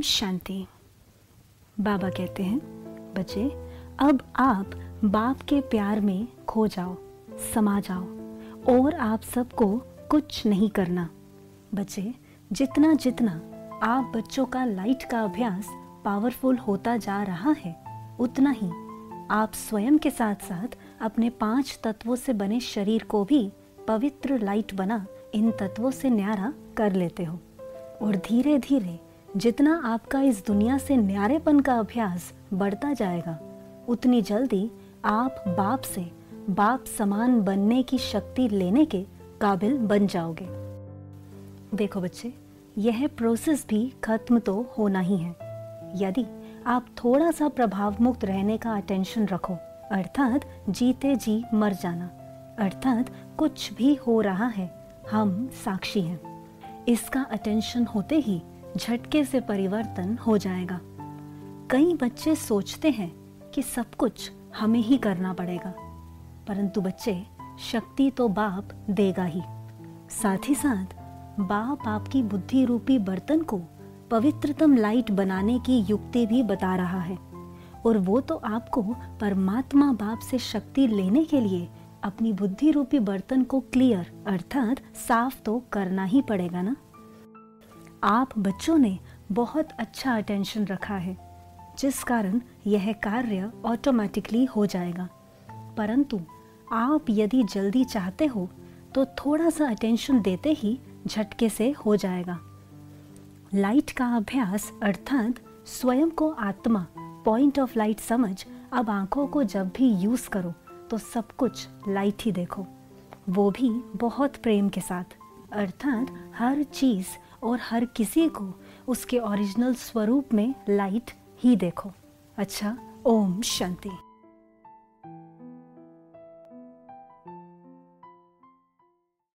शांति। बाबा कहते हैं, बच्चे, अब आप बाप के प्यार में खो जाओ, समा जाओ, और आप सबको कुछ नहीं करना। बच्चे, जितना जितना आप बच्चों का लाइट का अभ्यास पावरफुल होता जा रहा है, उतना ही आप स्वयं के साथ साथ अपने पाँच तत्वों से बने शरीर को भी पवित्र लाइट बना इन तत्वों से न्यारा कर लेते हो। और धीरे धीरे जितना आपका इस दुनिया से न्यारेपन का अभ्यास बढ़ता जाएगा, उतनी जल्दी आप बाप से बाप समान बनने की शक्ति लेने के काबिल बन जाओगे। देखो बच्चे, यह प्रोसेस भी खत्म तो होना ही है। यदि आप थोड़ा सा प्रभाव मुक्त रहने का अटेंशन रखो, अर्थात जीते जी मर जाना, अर्थात कुछ भी हो रहा है, हम साक्षी हैं। इसका अटेंशन होते ही झटके से परिवर्तन हो जाएगा। कई बच्चे सोचते हैं कि सब कुछ हमें ही करना पड़ेगा, परंतु बच्चे शक्ति तो बाप देगा ही। साथ ही साथ, बाप आपकी बुद्धि रूपी बर्तन को पवित्रतम लाइट बनाने की युक्ति भी बता रहा है, और वो तो आपको परमात्मा बाप से शक्ति लेने के लिए अपनी बुद्धि रूपी बर्तन को क्लियर, अर्थात साफ़ तो करना ही पड़ेगा ना? आप बच्चों ने बहुत अच्छा अटेंशन रखा है, जिस कारण यह कार्य ऑटोमेटिकली हो जाएगा। परंतु आप यदि जल्दी चाहते हो तो थोड़ा सा अटेंशन देते ही झटके से हो जाएगा। लाइट का अभ्यास अर्थात स्वयं को आत्मा पॉइंट ऑफ़ लाइट समझ, अब आँखों को जब भी यूज़ करो तो सब कुछ लाइट ही देखो। वो भी बहुत प्रेम के साथ। अर्थात हर चीज़ और हर किसी को उसके ओरिजिनल स्वरूप में लाइट ही देखो। अच्छा ओम शांति।